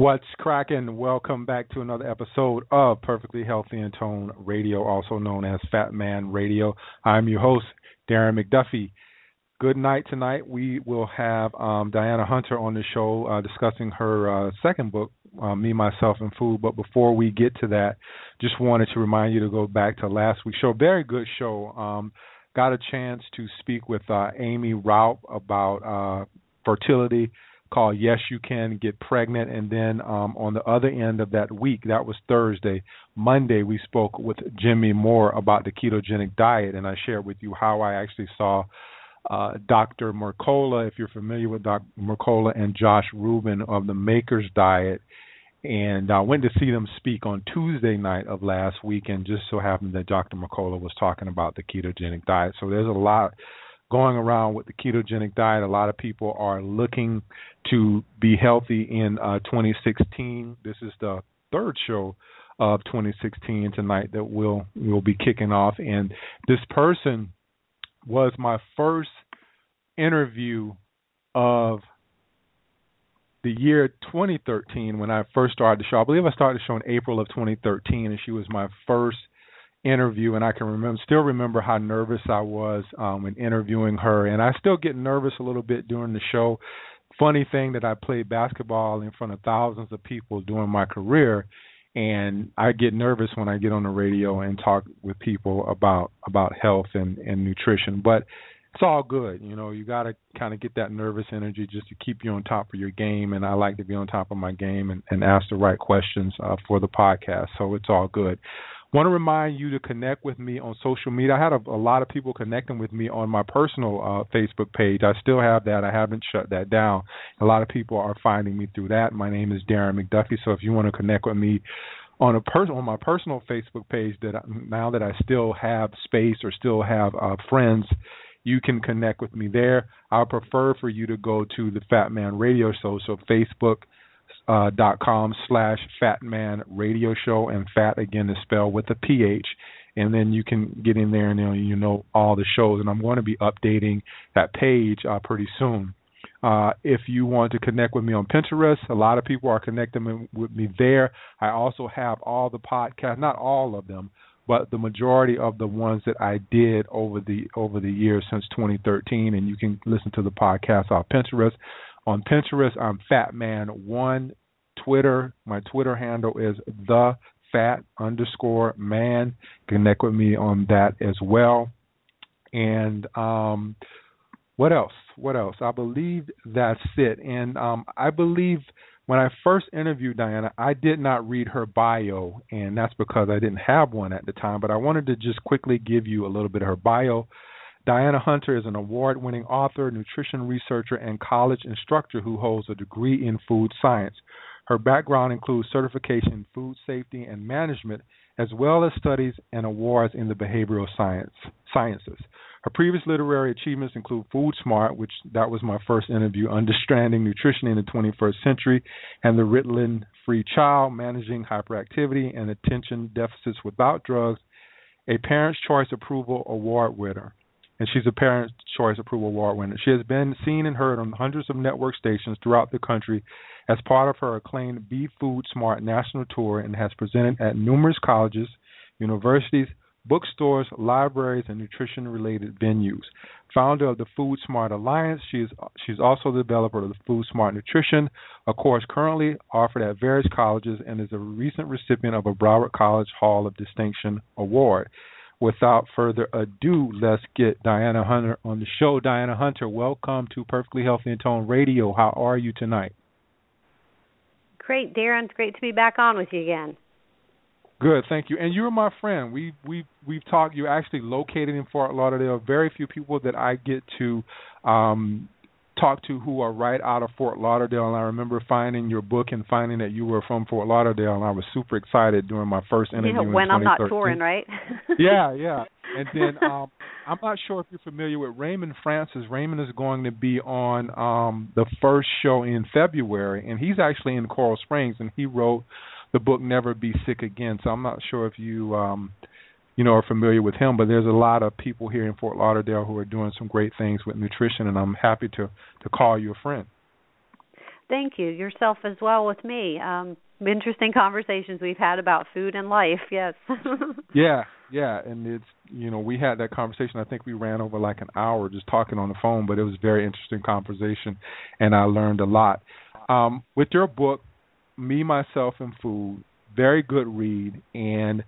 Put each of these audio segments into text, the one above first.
What's cracking? Welcome back to another episode of Perfectly Healthy and Toned Radio, also known as Fat Man Radio. I'm your host, Darren McDuffie. Good night tonight. We will have um, Diana Hunter on the show uh, discussing her uh, second book, uh, Me, Myself, and Food. But before we get to that, just wanted to remind you to go back to last week's show. Very good show. Um, got a chance to speak with uh, Amy Raup about uh, fertility called Yes You Can Get Pregnant. And then um, on the other end of that week, that was Thursday, Monday, we spoke with Jimmy Moore about the ketogenic diet. And I shared with you how I actually saw uh, Dr. Mercola, if you're familiar with Dr. Mercola, and Josh Rubin of the Maker's Diet. And I went to see them speak on Tuesday night of last week, and just so happened that Dr. Mercola was talking about the ketogenic diet. So there's a lot going around with the ketogenic diet. A lot of people are looking to be healthy in uh, 2016. This is the third show of 2016 tonight that we'll we'll be kicking off. And this person was my first interview of the year 2013 when I first started the show. I believe I started the show in April of 2013, and she was my first interview. And I can remember, still remember how nervous I was um, when interviewing her, and I still get nervous a little bit during the show. Funny thing that I played basketball in front of thousands of people during my career, and I get nervous when I get on the radio and talk with people about about health and and nutrition. But it's all good. You know, you got to kind of get that nervous energy just to keep you on top of your game. And I like to be on top of my game and, and ask the right questions uh, for the podcast. So it's all good. Want to remind you to connect with me on social media. I had a, a lot of people connecting with me on my personal uh, Facebook page. I still have that. I haven't shut that down. A lot of people are finding me through that. My name is Darren McDuffie. So if you want to connect with me on a person on my personal Facebook page, that I, now that I still have space or still have uh, friends you can connect with me there. I prefer for you to go to the Fat Man Radio Show, so Facebook uh, dot com slash Fat Man Radio Show, and Fat again is spelled with a PH. And then you can get in there and you know, you know all the shows. And I'm going to be updating that page uh, pretty soon. Uh, if you want to connect with me on Pinterest, a lot of people are connecting with me there. I also have all the podcasts, not all of them, but the majority of the ones that I did over the over the years since 2013, and you can listen to the podcast on Pinterest. On Pinterest, I'm Fat Man One. Twitter, my Twitter handle is the Fat underscore Man. Connect with me on that as well. And um, what else? What else? I believe that's it. And um, I believe when I first interviewed Diana, I did not read her bio, and that's because I didn't have one at the time. But I wanted to just quickly give you a little bit of her bio. Diana Hunter is an award winning author, nutrition researcher, and college instructor who holds a degree in food science. Her background includes certification in food safety and management, as well as studies and awards in the behavioral science, sciences. Her previous literary achievements include Food Smart, which that was my first interview, Understanding Nutrition in the 21st Century, and The Ritalin Free Child, Managing Hyperactivity and Attention Deficits Without Drugs, a Parent's Choice Approval Award winner. And she's a Parent's Choice Approval Award winner. She has been seen and heard on hundreds of network stations throughout the country as part of her acclaimed Be Food Smart national tour and has presented at numerous colleges, universities, bookstores, libraries, and nutrition related venues. Founder of the Food Smart Alliance, she is, she's also the developer of the Food Smart Nutrition, a course currently offered at various colleges, and is a recent recipient of a Broward College Hall of Distinction Award. Without further ado, let's get Diana Hunter on the show. Diana Hunter, welcome to Perfectly Healthy and Toned Radio. How are you tonight? Great, Darren. It's great to be back on with you again. Good, thank you. And you're my friend. We we we've talked. You're actually located in Fort Lauderdale. Very few people that I get to um, talk to who are right out of Fort Lauderdale. And I remember finding your book and finding that you were from Fort Lauderdale, and I was super excited during my first interview. Yeah, when I'm not touring, right? yeah, yeah. And then um, I'm not sure if you're familiar with Raymond Francis. Raymond is going to be on um, the first show in February, and he's actually in Coral Springs, and he wrote the book Never Be Sick Again. So I'm not sure if you um, you know are familiar with him, but there's a lot of people here in Fort Lauderdale who are doing some great things with nutrition, and I'm happy to to call you a friend. Thank you. Yourself as well with me. Um, interesting conversations we've had about food and life. Yes. yeah, yeah, and it's you know we had that conversation. I think we ran over like an hour just talking on the phone, but it was a very interesting conversation, and I learned a lot. Um, with your book, Me, Myself, and Food, very good read, and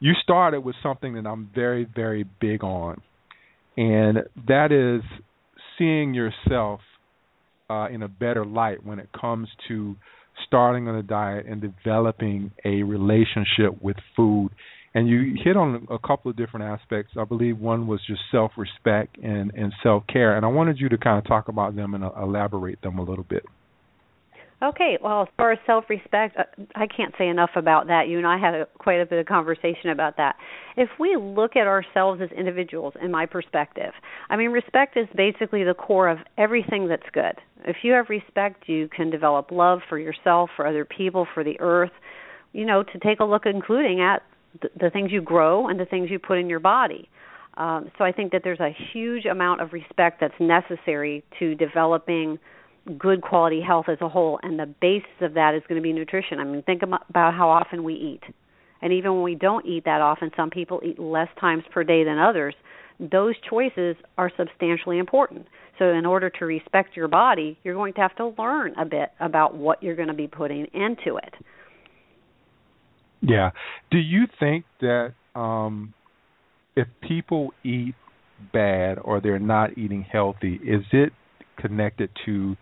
you started with something that I'm very, very big on, and that is seeing yourself uh, in a better light when it comes to starting on a diet and developing a relationship with food. And you hit on a couple of different aspects. I believe one was just self-respect and, and self-care, and I wanted you to kind of talk about them and uh, elaborate them a little bit. Okay, well, as far as self-respect, uh, I can't say enough about that. You and I had a, quite a bit of conversation about that. If we look at ourselves as individuals, in my perspective, I mean, respect is basically the core of everything that's good. If you have respect, you can develop love for yourself, for other people, for the earth. You know, to take a look, including at the, the things you grow and the things you put in your body. Um, so I think that there's a huge amount of respect that's necessary to developing good quality health as a whole and the basis of that is going to be nutrition. I mean think about how often we eat. And even when we don't eat that often some people eat less times per day than others. Those choices are substantially important. So in order to respect your body you're going to have to learn a bit about what you're going to be putting into it. Yeah. Do you think that um if people eat bad or they're not eating healthy is it connected to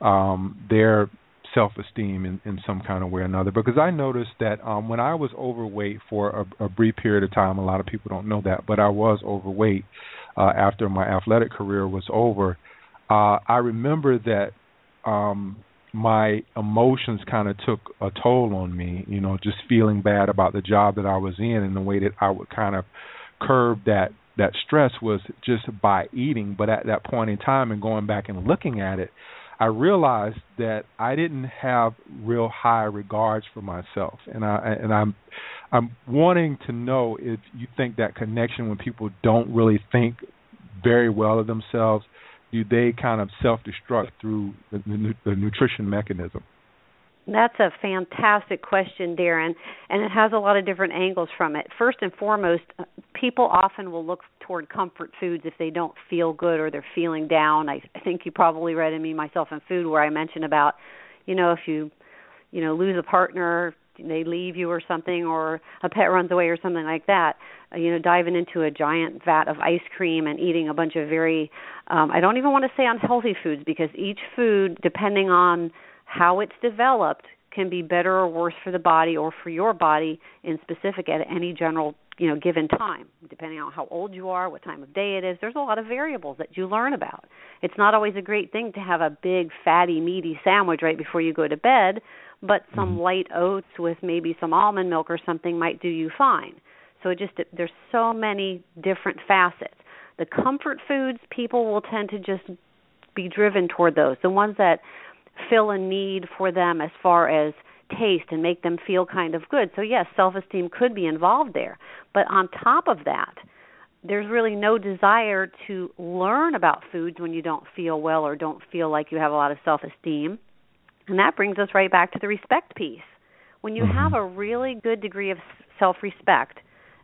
um, their self esteem in, in some kind of way or another. Because I noticed that um, when I was overweight for a, a brief period of time, a lot of people don't know that, but I was overweight uh, after my athletic career was over. Uh, I remember that um, my emotions kind of took a toll on me, you know, just feeling bad about the job that I was in and the way that I would kind of curb that that stress was just by eating but at that point in time and going back and looking at it I realized that I didn't have real high regards for myself, and I and I'm I'm wanting to know if you think that connection when people don't really think very well of themselves, do they kind of self-destruct through the, the, the nutrition mechanism? That's a fantastic question, Darren, and it has a lot of different angles from it. First and foremost, people often will look toward comfort foods if they don't feel good or they're feeling down. I, I think you probably read in me, myself, and food where I mentioned about, you know, if you, you know, lose a partner, they leave you or something, or a pet runs away or something like that. Uh, you know, diving into a giant vat of ice cream and eating a bunch of very, um, I don't even want to say unhealthy foods because each food, depending on how it's developed can be better or worse for the body or for your body in specific at any general you know given time depending on how old you are what time of day it is. There's a lot of variables that you learn about. It's not always a great thing to have a big fatty meaty sandwich right before you go to bed but some mm-hmm. light oats with maybe some almond milk or something might do you fine. So it just there's so many different facets. The comfort foods people will tend to just be driven toward those. The ones that fill a need for them as far as taste and make them feel kind of good. So yes, self-esteem could be involved there. But on top of that, there's really no desire to learn about foods when you don't feel well or don't feel like you have a lot of self-esteem. And that brings us right back to the respect piece. When you mm-hmm. have a really good degree of self-respect,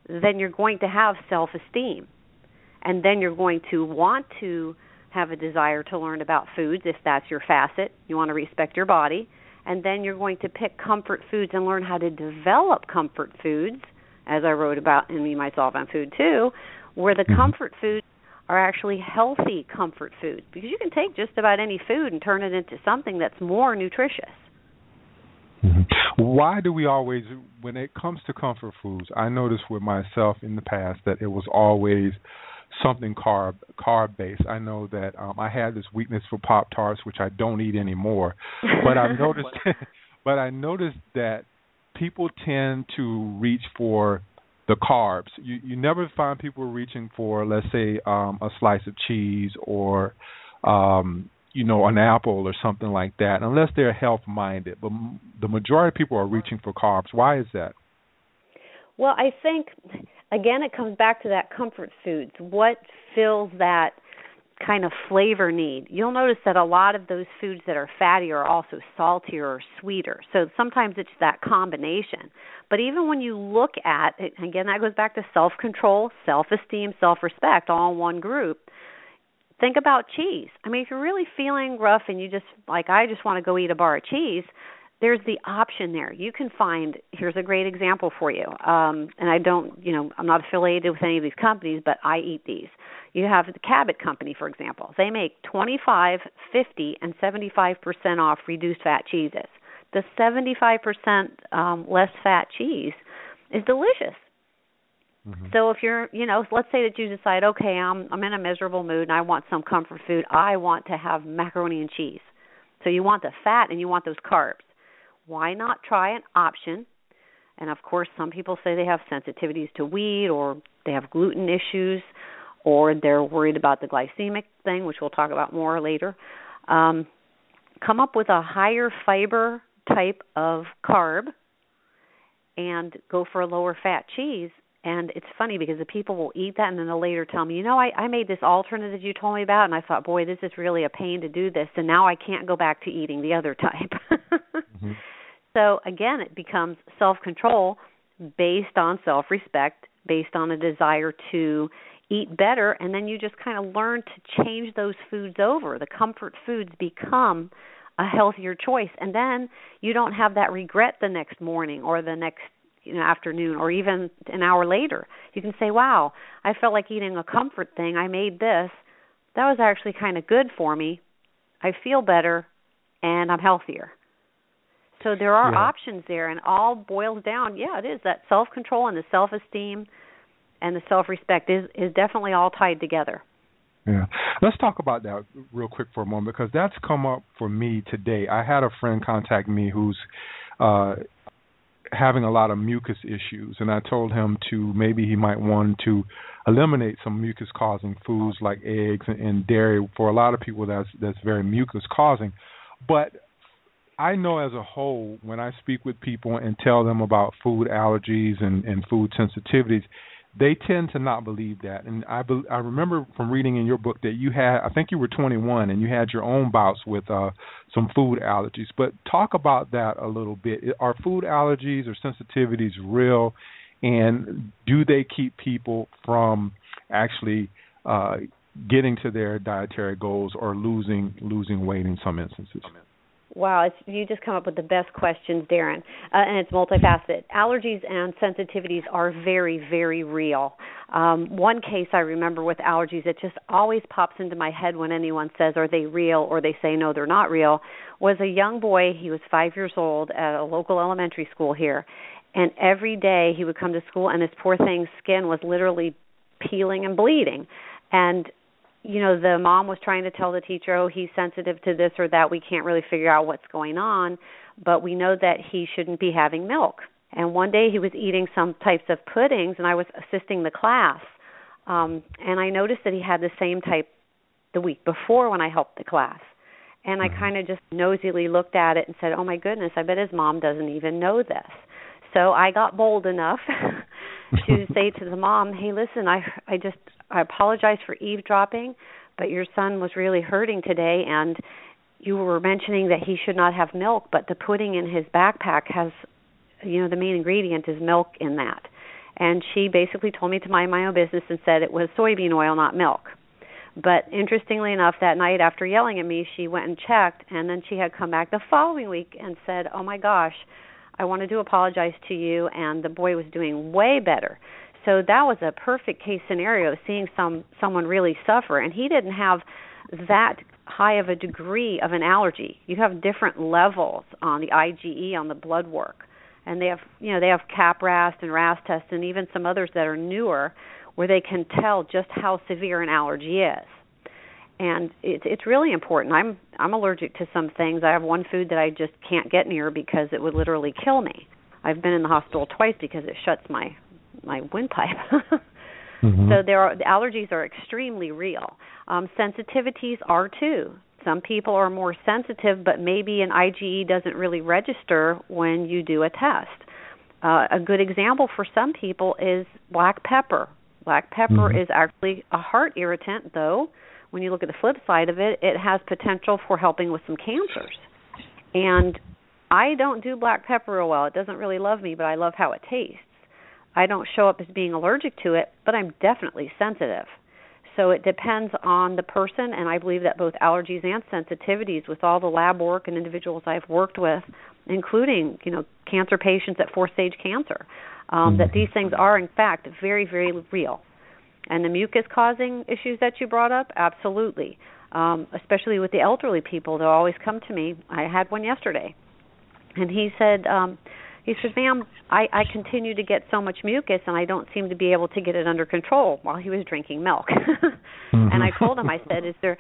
then you're going to have self-esteem. And then you're going to want to have a desire to learn about foods if that's your facet. You want to respect your body. And then you're going to pick comfort foods and learn how to develop comfort foods, as I wrote about in Me, Myself, and Food too, where the mm-hmm. comfort foods are actually healthy comfort foods because you can take just about any food and turn it into something that's more nutritious. Mm-hmm. Why do we always, when it comes to comfort foods, I noticed with myself in the past that it was always something carb carb based. I know that um I had this weakness for Pop Tarts, which I don't eat anymore. But I've noticed but I noticed that people tend to reach for the carbs. You you never find people reaching for let's say um a slice of cheese or um you know an apple or something like that unless they're health minded but m- the majority of people are reaching for carbs why is that well i think again it comes back to that comfort foods. What fills that kind of flavor need? You'll notice that a lot of those foods that are fatty are also saltier or sweeter. So sometimes it's that combination. But even when you look at again that goes back to self control self esteem self respect all in one group. Think about cheese. I mean, if you're really feeling rough and you just like I just want to go eat a bar of cheese, there's the option there. You can find here's a great example for you. Um and I don't, you know, I'm not affiliated with any of these companies, but I eat these. You have the Cabot company for example. They make 25, 50 and 75% off reduced fat cheeses. The 75% um less fat cheese is delicious. Mm-hmm. So if you're, you know, let's say that you decide, okay, I'm I'm in a miserable mood and I want some comfort food. I want to have macaroni and cheese. So you want the fat and you want those carbs. Why not try an option? And of course, some people say they have sensitivities to wheat or they have gluten issues or they're worried about the glycemic thing, which we'll talk about more later. Um, come up with a higher fiber type of carb and go for a lower fat cheese and it's funny because the people will eat that and then they'll later tell me, you know, I, I made this alternative you told me about and I thought, boy, this is really a pain to do this and now I can't go back to eating the other type. mm-hmm. So again, it becomes self control based on self respect, based on a desire to eat better, and then you just kind of learn to change those foods over. The comfort foods become a healthier choice and then you don't have that regret the next morning or the next you know afternoon or even an hour later. You can say wow i felt like eating a comfort thing. I made this. That was actually kind of good for me. I feel better and i'm healthier so there are yeah. options there and all boils down yeah it is that self control and the self esteem and the self respect is is definitely all tied together yeah. Let's talk about that real quick for a moment because that's come up for me today. I had a friend contact me who's uh having a lot of mucus issues, and I told him to maybe he might want to eliminate some mucus causing foods like eggs and, and dairy. For a lot of people, that's that's very mucus causing. But I know as a whole, when I speak with people and tell them about food allergies and, and food sensitivities, they tend to not believe that. And I be, I remember from reading in your book that you had I think you were 21 and you had your own bouts with uh some food allergies. But talk about that a little bit. Are food allergies or sensitivities real and do they keep people from actually uh getting to their dietary goals or losing losing weight in some instances? Wow, you just come up with the best questions, Darren, uh, and it's multifaceted. Allergies and sensitivities are very, very real. Um, one case I remember with allergies that just always pops into my head when anyone says, "Are they real?" or they say, "No, they're not real." Was a young boy. He was five years old at a local elementary school here, and every day he would come to school, and this poor thing's skin was literally peeling and bleeding. And you know the mom was trying to tell the teacher oh he's sensitive to this or that. We can't really figure out what's going on but we know that he shouldn't be having milk. And one day he was eating some types of puddings and i was assisting the class um and i noticed that he had the same type the week before when i helped the class. And i mm-hmm. kind of just nosily looked at it and said oh my goodness i bet his mom doesn't even know this. So i got bold enough to say to the mom hey listen i i just I apologize for eavesdropping, but your son was really hurting today and you were mentioning that he should not have milk, but the pudding in his backpack has you know, the main ingredient is milk in that. And she basically told me to mind my own business and said it was soybean oil, not milk. But interestingly enough, that night after yelling at me, she went and checked, and then she had come back the following week and said, "Oh my gosh, I wanted to apologize to you." And the boy was doing way better so that was a perfect case scenario seeing some someone really suffer and he didn't have that high of a degree of an allergy you have different levels on the IgE on the blood work and they have you know they have CAP-RAST and RAST tests and even some others that are newer where they can tell just how severe an allergy is. And it's it's really important. I'm I'm allergic to some things. I have one food that I just can't get near because it would literally kill me. I've been in the hospital twice because it shuts my my windpipe. mm-hmm. So there are the allergies are extremely real. Um, sensitivities are too. Some people are more sensitive, but maybe an IgE doesn't really register when you do a test. Uh, a good example for some people is black pepper. Black pepper mm-hmm. is actually a heart irritant, though. When you look at the flip side of it, it has potential for helping with some cancers. And I don't do black pepper real well. It doesn't really love me, but I love how it tastes. I don't show up as being allergic to it, but I'm definitely sensitive. So it depends on the person, and I believe that both allergies and sensitivities, with all the lab work and individuals I've worked with, including you know cancer patients at fourth stage cancer, um, that these things are in fact very very real. And the mucus causing issues that you brought up, absolutely. Um, especially with the elderly people, they'll always come to me. I had one yesterday, and he said, um, he says, "Ma'am, I, I continue to get so much mucus, and I don't seem to be able to get it under control." While he was drinking milk, mm-hmm. and I told him, I said, "Is there?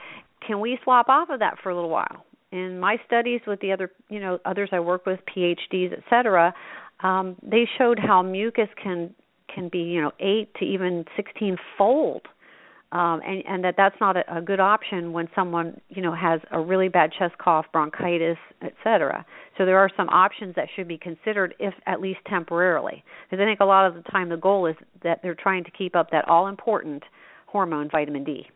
Can we swap off of that for a little while?" In my studies with the other, you know, others I work with, PhDs, et cetera, um, they showed how mucus can can be, you know, eight to even sixteen fold um, and, and that that's not a, a good option when someone you know has a really bad chest cough, bronchitis, etc. So there are some options that should be considered, if at least temporarily, because I think a lot of the time the goal is that they're trying to keep up that all important hormone, vitamin D.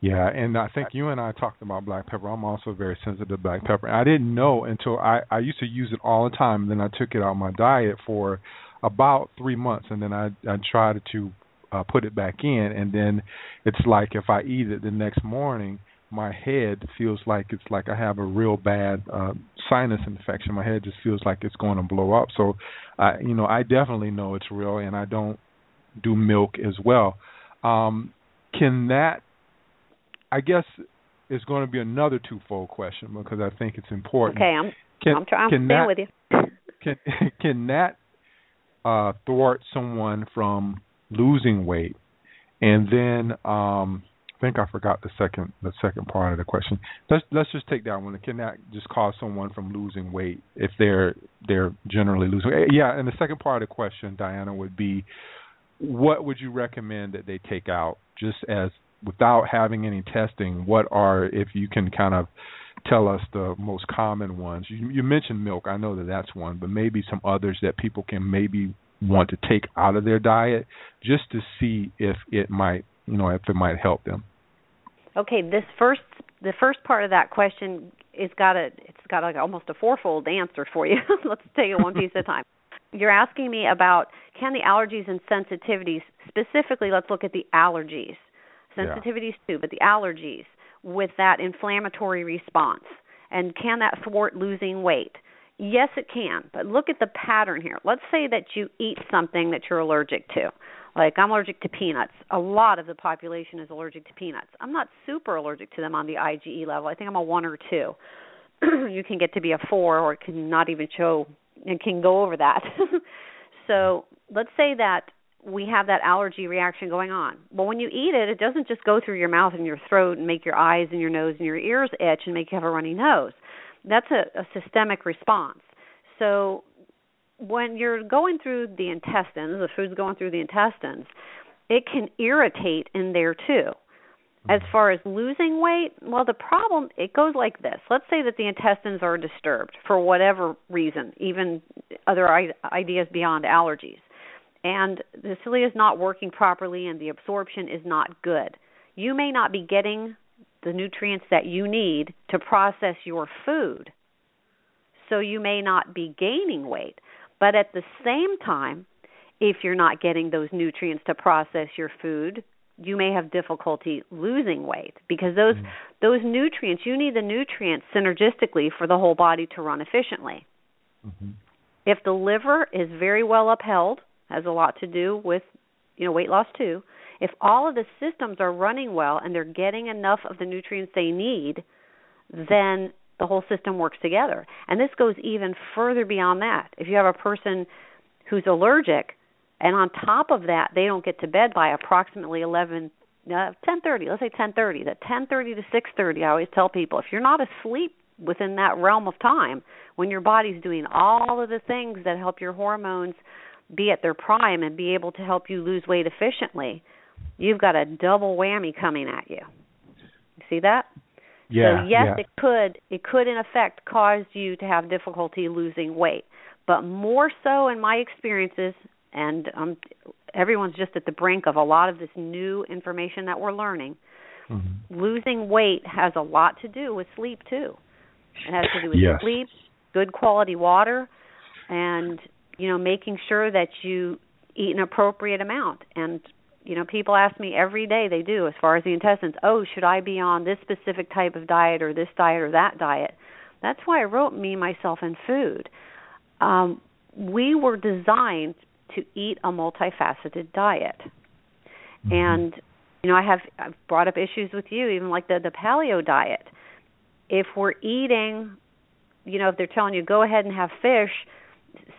Yeah, and I think you and I talked about black pepper. I'm also very sensitive to black pepper. I didn't know until I I used to use it all the time, then I took it out of my diet for about three months, and then I I tried to uh, put it back in, and then it's like if I eat it the next morning, my head feels like it's like I have a real bad uh, sinus infection. My head just feels like it's going to blow up. So, I you know I definitely know it's real, and I don't do milk as well. Um, can that? I guess is going to be another twofold question because I think it's important. Okay, I'm can, I'm trying with you. can can that uh, thwart someone from losing weight, and then um, I think I forgot the second the second part of the question. Let's let's just take that one. Can that just cause someone from losing weight if they're they're generally losing? Eh, yeah, and the second part of the question, Diana, would be, what would you recommend that they take out just as without having any testing? What are if you can kind of tell us the most common ones? You, you mentioned milk. I know that that's one, but maybe some others that people can maybe want to take out of their diet just to see if it might you know if it might help them okay this first the first part of that question is got a it's got like almost a fourfold answer for you let's take it one piece at a time you're asking me about can the allergies and sensitivities specifically let's look at the allergies sensitivities yeah. too but the allergies with that inflammatory response and can that thwart losing weight Yes, it can. But look at the pattern here. Let's say that you eat something that you're allergic to. Like I'm allergic to peanuts. A lot of the population is allergic to peanuts. I'm not super allergic to them on the IgE level. I think I'm a 1 or 2. you can get to be a 4 or it can not even show and can go over that. so, let's say that we have that allergy reaction going on. Well, when you eat it, it doesn't just go through your mouth and your throat and make your eyes and your nose and your ears itch and make you have a runny nose that's a, a systemic response. So when you're going through the intestines, the food's going through the intestines, it can irritate in there too. As mm-hmm. far as losing weight, well, the problem it goes like this. Let's say that the intestines are disturbed for whatever reason, even other ideas beyond allergies, and the cilia is not working properly and the absorption is not good. You may not be getting the nutrients that you need to process your food. So you may not be gaining weight. But at the same time, if you're not getting those nutrients to process your food, you may have difficulty losing weight because those mm. those nutrients you need the nutrients synergistically for the whole body to run efficiently. Mm-hmm. If the liver is very well upheld, has a lot to do with you know weight loss too. If all of the systems are running well and they're getting enough of the nutrients they need, then the whole system works together. And this goes even further beyond that. If you have a person who's allergic, And on top of that, they don't get to bed by approximately 11 uh, 10:30. Let's say 10:30. That 10:30 to 6:30. I always tell people if you're not asleep within that realm of time, when your body's doing all of the things that help your hormones be at their prime and be able to help you lose weight efficiently, you've got a double whammy coming at you. You see that? Yeah. So yes, yeah. it could it could in effect cause you to have difficulty losing weight, but more so in my experiences, and um, everyone's just at the brink of a lot of this new information that we're learning. Mm-hmm. Losing weight has a lot to do with sleep too. It has to do with yes. sleep, good quality water, and you know making sure that you eat an appropriate amount. And you know people ask me every day they do as far as the intestines oh should i be on this specific type of diet or this diet or that diet that's why i wrote me myself and food um, we were designed to eat a multifaceted diet Mm-hmm. and you know i have i've brought up issues with you even like the the paleo diet if we're eating you know if they're telling you go ahead and have fish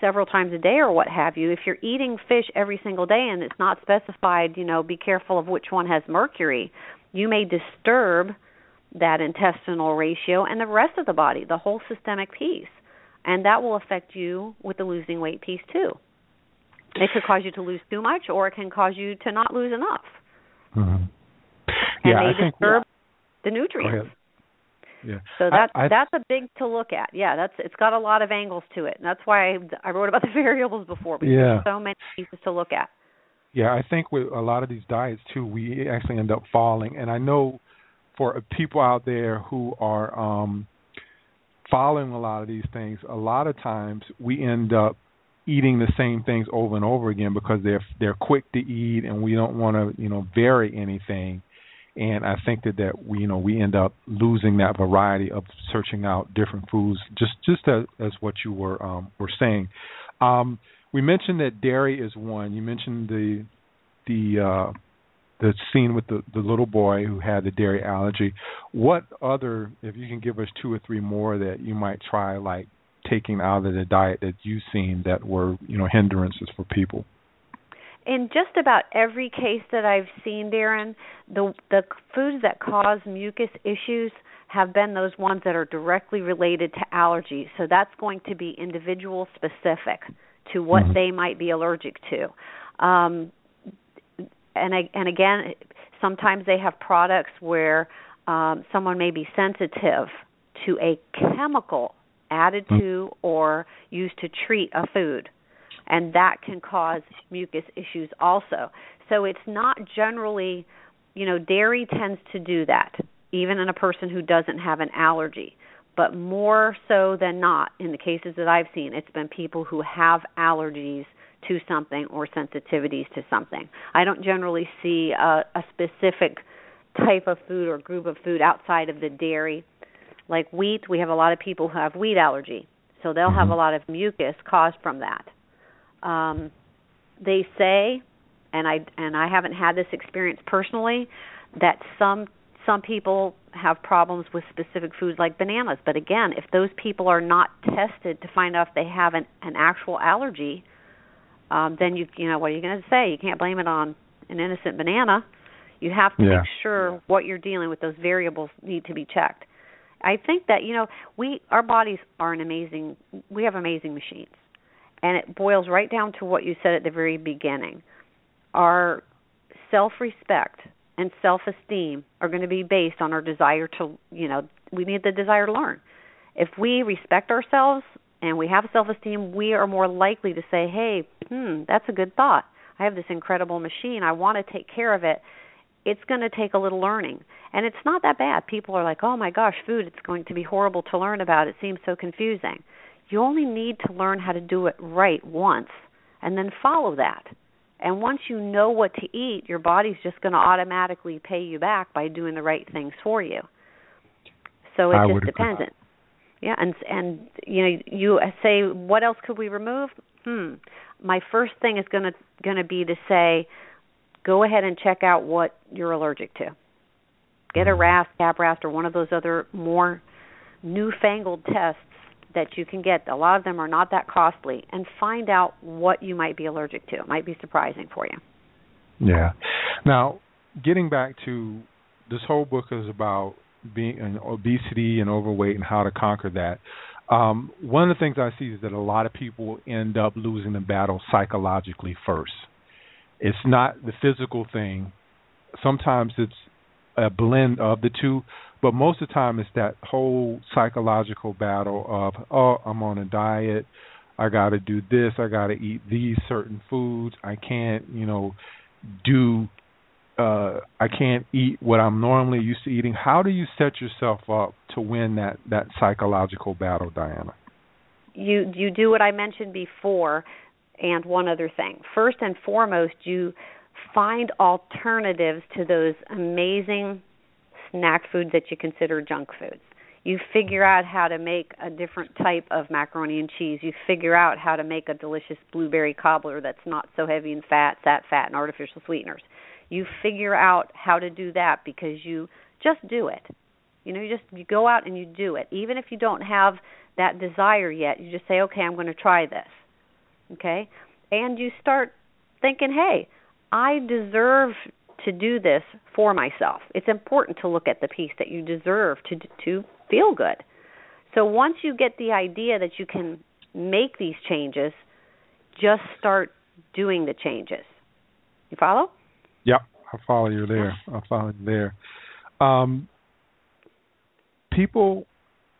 several times a day or what have you if you're eating fish every single day and it's not specified you know be careful of which one has mercury you may disturb that intestinal ratio and the rest of the body the whole systemic piece and that will affect you with the losing weight piece too it could cause you to lose too much or it can cause you to not lose enough Mm-hmm. and Yeah, they I think. disturb the nutrients. Yeah. so that's I, I, that's a big to look at. Yeah, that's it's got a lot of angles to it. And that's why I, I wrote about the variables before because Yeah. there's so many pieces to look at. Yeah, I think with a lot of these diets too, we actually end up falling. And I know for people out there who are um following a lot of these things, a lot of times we end up eating the same things over and over again because they're they're quick to eat and we don't want to, you know, vary anything. And I think that that we, you know, we end up losing that variety of searching out different foods just just as, as what you were um were saying. Um we mentioned that dairy is one. You mentioned the the uh, the scene with the the little boy who had the dairy allergy. What other, if you can give us two or three more that you might try, like taking out of the diet that you've seen that were you know hindrances for people? In just about every case that I've seen, Darren, the the foods that cause mucus issues have been those ones that are directly related to allergies. So that's going to be individual specific to what Mhm. they might be allergic to. Um, and I, and again, sometimes they have products where um, someone may be sensitive to a chemical added to or used to treat a food, and that can cause mucus issues also. So it's not generally, you know, dairy tends to do that, even in a person who doesn't have an allergy. But more so than not, in the cases that I've seen, it's been people who have allergies to something or sensitivities to something. I don't generally see a, a specific type of food or group of food outside of the dairy. Like wheat, we have a lot of people who have wheat allergy, so they'll have Mhm. a lot of mucus caused from that. Um, they say, and I and I haven't had this experience personally, that some some people have problems with specific foods like bananas. But again, if those people are not tested to find out if they have an, an actual allergy, um, then you you know what are you going to say? You can't blame it on an innocent banana. You have to Yeah. make sure what you're dealing with. Those variables need to be checked. I think that you know we our bodies are an amazing. We have amazing machines, and it boils right down to what you said at the very beginning. Our self-respect and self-esteem are going to be based on our desire to you know we need the desire to learn. If we respect ourselves and we have self-esteem, we are more likely to say, "Hey, hmm, that's a good thought. I have this incredible machine. I want to take care of it." It's going to take a little learning, and it's not that bad. People are like, "Oh my gosh, food, it's going to be horrible to learn about. It seems so confusing." You only need to learn how to do it right once and then follow that. And once you know what to eat, your body's just going to automatically pay you back by doing the right things for you. So it I just would agree. depends. Yeah, and and you know you say what else could we remove? Hmm. My first thing is going to going to be to say go ahead and check out what you're allergic to. Get a RAST, CAP-RAST, or one of those other more newfangled tests that you can get. A lot of them are not that costly, and find out what you might be allergic to. It might be surprising for you. Yeah. Now, getting back to this whole book is about being obesity and overweight and how to conquer that. Um, one of the things I see is that a lot of people end up losing the battle psychologically first. It's not the physical thing. Sometimes it's a blend of the two, but most of the time it's that whole psychological battle of, oh, I'm on a diet. I got to do this. I got to eat these certain foods. I can't, you know, do uh I can't eat what I'm normally used to eating. How do you set yourself up to win that that psychological battle, Diana? You you do what I mentioned before and one other thing. First and foremost, you find alternatives to those amazing snack foods that you consider junk foods. You figure out how to make a different type of macaroni and cheese. You figure out how to make a delicious blueberry cobbler that's not so heavy in fat, fat, fat, and artificial sweeteners. You figure out how to do that because you just do it. You know, you just you go out and you do it. Even if you don't have that desire yet, you just say, "Okay, I'm going to try this." Okay? And you start thinking, "Hey, I deserve to do this for myself. It's important to look at the piece that you deserve to to feel good. So once you get the idea that you can make these changes, just start doing the changes. You follow? Yep, I follow you there. I follow you there. Um, people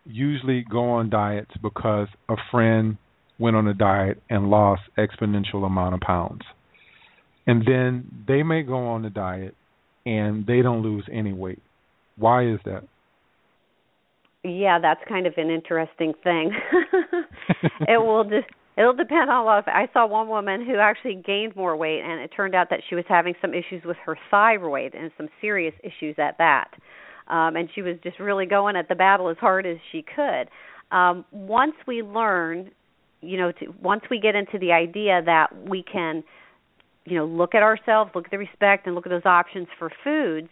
usually go on diets because a friend went on a diet and lost exponential amount of pounds. And then they may go on a diet and they don't lose any weight. Why is that? Yeah, that's kind of an interesting thing. it will just it'll depend on a lot I saw one woman who actually gained more weight and it turned out that she was having some issues with her thyroid and some serious issues at that. Um and she was just really going at the battle as hard as she could. Um once we learn, you know, to, once we get into the idea that we can you know, look at ourselves, look at the respect and look at those options for foods,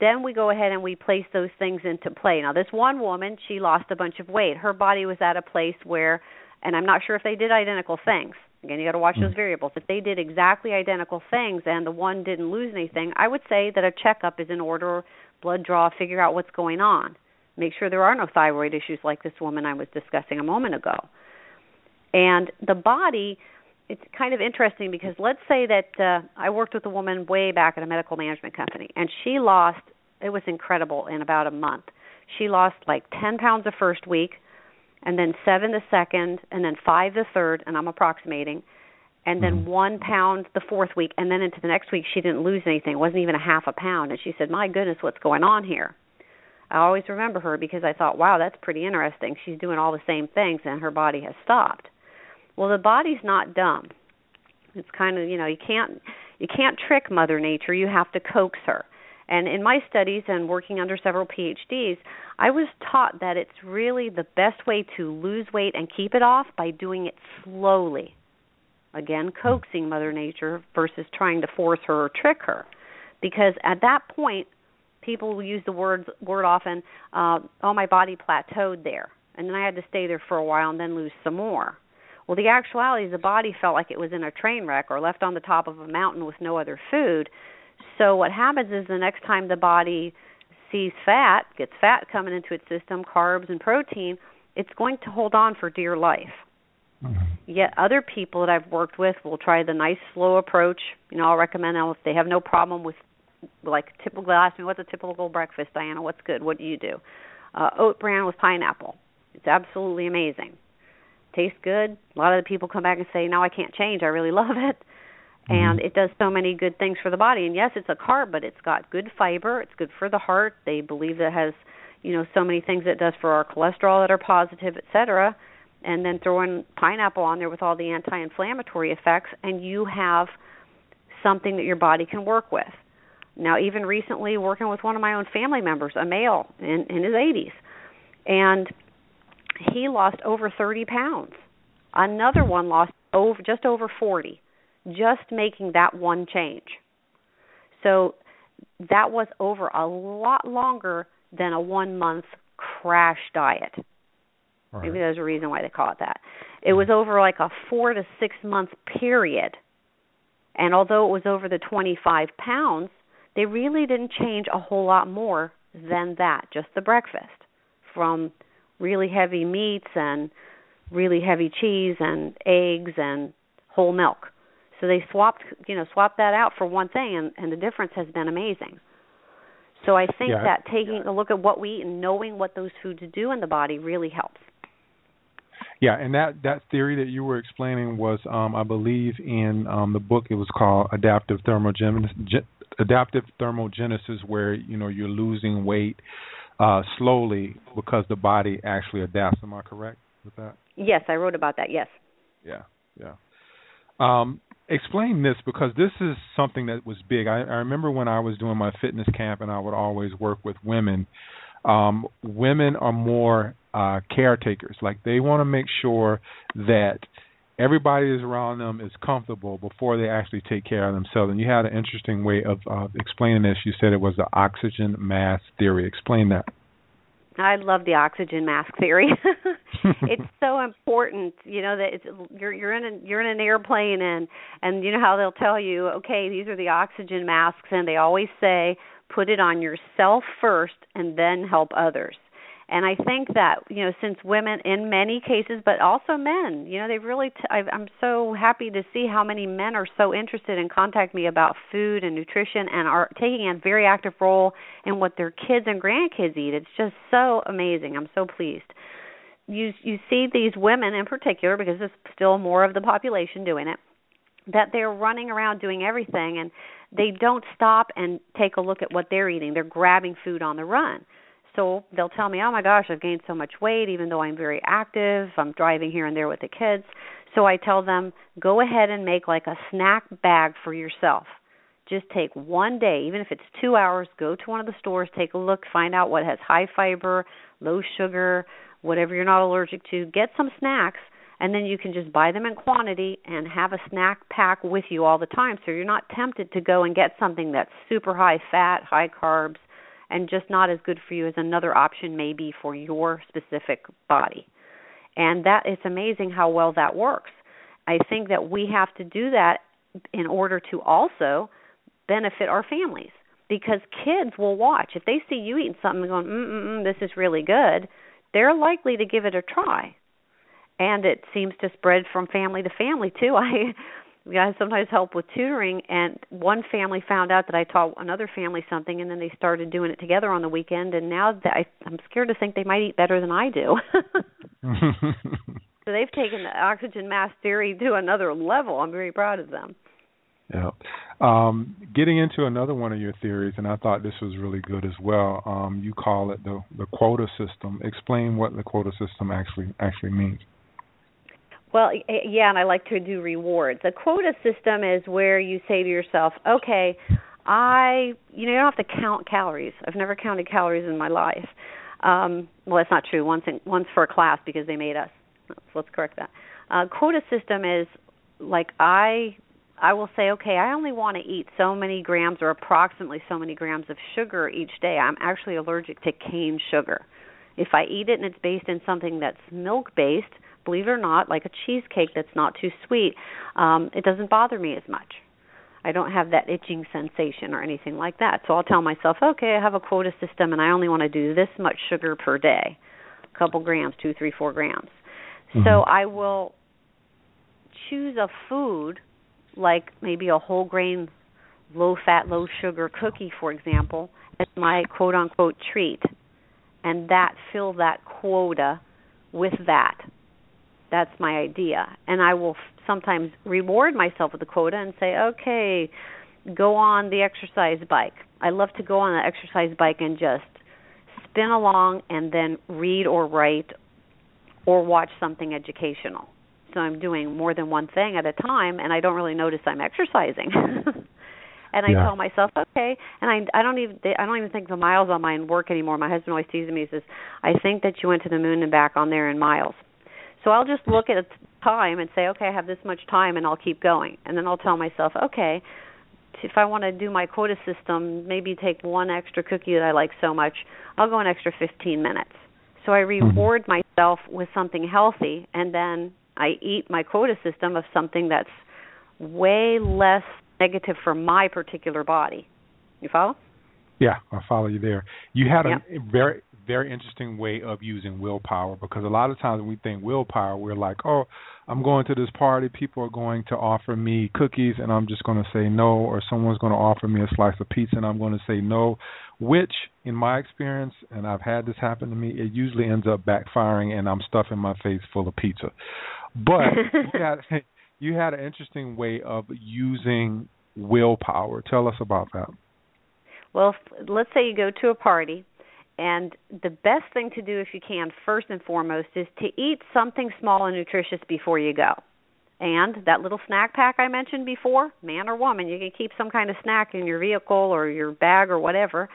then we go ahead and we place those things into play. Now, this one woman, she lost a bunch of weight. Her body was at a place where, and I'm not sure if they did identical things. Again, you got to watch those hmm. variables. If they did exactly identical things and the one didn't lose anything, I would say that a checkup is in order, blood draw, figure out what's going on. Make sure there are no thyroid issues like this woman I was discussing a moment ago. And the body, it's kind of interesting because let's say that uh, I worked with a woman way back at a medical management company, and she lost. It was incredible in about a month. She lost like 10 pounds the first week, and then seven the second, and then five the third, and I'm approximating, and then mm-hmm. one pound the fourth week, and then into the next week she didn't lose anything. It wasn't even a half a pound, and she said, "My goodness, what's going on here?" I always remember her because I thought, "Wow, that's pretty interesting. She's doing all the same things, and her body has stopped." Well, the body's not dumb. It's kind of, you know, you can't you can't trick mother nature. You have to coax her. And in my studies and working under several PhDs, I was taught that it's really the best way to lose weight and keep it off by doing it slowly. Again, coaxing mother nature versus trying to force her or trick her. Because at that point, people will use the word word often, uh, oh my body plateaued there. And then I had to stay there for a while and then lose some more. Well, the actuality is the body felt like it was in a train wreck or left on the top of a mountain with no other food. So what happens is the next time the body sees fat, gets fat coming into its system, carbs and protein, it's going to hold on for dear life. Mm-hmm. Yet other people that I've worked with will try the nice slow approach. You know, I'll recommend them if they have no problem with like typical ask me what's a typical breakfast, Diana, what's good? What do you do? Uh oat bran with pineapple. It's absolutely amazing tastes good. A lot of the people come back and say, "No, I can't change. I really love it." Mm-hmm. And it does so many good things for the body. And yes, it's a carb, but it's got good fiber. It's good for the heart. They believe that it has, you know, so many things it does for our cholesterol that are positive, etc. And then throw in pineapple on there with all the anti-inflammatory effects, and you have something that your body can work with. Now, even recently, working with one of my own family members, a male in, in his 80s, and he lost over 30 pounds. Another one lost over just over 40, just making that one change. So that was over a lot longer than a one month crash diet. Right. Maybe there's a reason why they call it that. It was over like a four to six month period. And although it was over the 25 pounds, they really didn't change a whole lot more than that, just the breakfast. From really heavy meats and really heavy cheese and eggs and whole milk. So they swapped, you know, swapped that out for one thing, and, and the difference has been amazing. So I think Yeah. that taking a look at what we eat and knowing what those foods do in the body really helps. Yeah, and that that theory that you were explaining was, um, I believe, in um, the book. It was called Adaptive Thermogenesis. Adaptive Thermogenesis, where you know you're losing weight uh, slowly because the body actually adapts. Am I correct with that? Yes, I wrote about that. Yes. Yeah, yeah. Um, explain this because this is something that was big. I, I remember when I was doing my fitness camp, and I would always work with women. Um, women are more uh, caretakers. Like they want to make sure that everybody is around them is comfortable before they actually take care of themselves. And you had an interesting way of uh, explaining this. You said it was the oxygen mask theory. Explain that. I love the oxygen mask theory. it's so important, you know, that it's you're you're in a you're in an airplane and and you know how they'll tell you, okay, these are the oxygen masks and they always say put it on yourself first and then help others. And I think that you know, since women, in many cases, but also men, you know, they've really. T- I, I'm so happy to see how many men are so interested in contact me about food and nutrition, and are taking a very active role in what their kids and grandkids eat. It's just so amazing. I'm so pleased. You you see these women in particular, because there's still more of the population doing it, that they're running around doing everything, and they don't stop and take a look at what they're eating. They're grabbing food on the run so they'll tell me, "Oh my gosh, I've gained so much weight even though I'm very active. I'm driving here and there with the kids." So I tell them, "Go ahead and make like a snack bag for yourself. Just take one day, even if it's 2 hours, go to one of the stores, take a look, find out what has high fiber, low sugar, whatever you're not allergic to. Get some snacks." And then you can just buy them in quantity and have a snack pack with you all the time so you're not tempted to go and get something that's super high fat, high carbs, and just not as good for you as another option may be for your specific body. And that it's amazing how well that works. I think that we have to do that in order to also benefit our families because kids will watch if they see you eating something and going, mm mm mm, this is really good. They're likely to give it a try, and it seems to spread from family to family too. I I sometimes help with tutoring, and one family found out that I taught another family something, and then they started doing it together on the weekend. And now that I, I'm scared to think they might eat better than I do. so they've taken the oxygen mask theory to another level. I'm very proud of them. Yeah. Um, getting into another one of your theories, and I thought this was really good as well. Um, you call it the the quota system. Explain what the quota system actually actually means. Well, yeah, and I like to do rewards. A quota system is where you say to yourself, okay, I, you know, you don't have to count calories. I've never counted calories in my life. Um, well, that's not true. Once, in, once for a class because they made us. So let's correct that. Uh, quota system is like I, I will say, okay, I only want to eat so many grams or approximately so many grams of sugar each day. I'm actually allergic to cane sugar. If I eat it and it's based in something that's milk based, believe it or not, like a cheesecake that's not too sweet, um, it doesn't bother me as much. I don't have that itching sensation or anything like that. So I'll tell myself, okay, I have a quota system and I only want to do this much sugar per day, a couple grams, two, three, four grams. Mm-hmm. So I will choose a food like maybe a whole grain, low fat, low sugar cookie, for example, as my quote unquote treat, and that fill that quota with that that's my idea and i will sometimes reward myself with a quota and say okay go on the exercise bike i love to go on the exercise bike and just spin along and then read or write or watch something educational so i'm doing more than one thing at a time and i don't really notice i'm exercising and I yeah. tell myself, okay, and I I don't even I don't even think the miles on mine work anymore. My husband always teases me. He says, "I think that you went to the moon and back on there in miles." So I'll just look at time and say, okay, I have this much time, and I'll keep going. And then I'll tell myself, okay, if I want to do my quota system, maybe take one extra cookie that I like so much, I'll go an extra 15 minutes. So I mm-hmm. reward mm-hmm. myself with something healthy and then I eat my quota system of something that's way less negative for my particular body. You follow? Yeah, I'll follow you there. You had a very very interesting way of using willpower because a lot of times when we think willpower, we're like, oh, I'm going to this party, people are going to offer me cookies, and I'm just going to say no, or someone's going to offer me a slice of pizza, and I'm going to say no, which, in my experience, and I've had this happen to me, it usually ends up backfiring, and I'm stuffing my face full of pizza. But you had you had an interesting way of using willpower. Tell us about that. Well, let's say you go to a party and the best thing to do if you can, first and foremost, is to eat something small and nutritious before you go. And that little snack pack I mentioned before, man or woman, you can keep some kind of snack in your vehicle or your bag or whatever,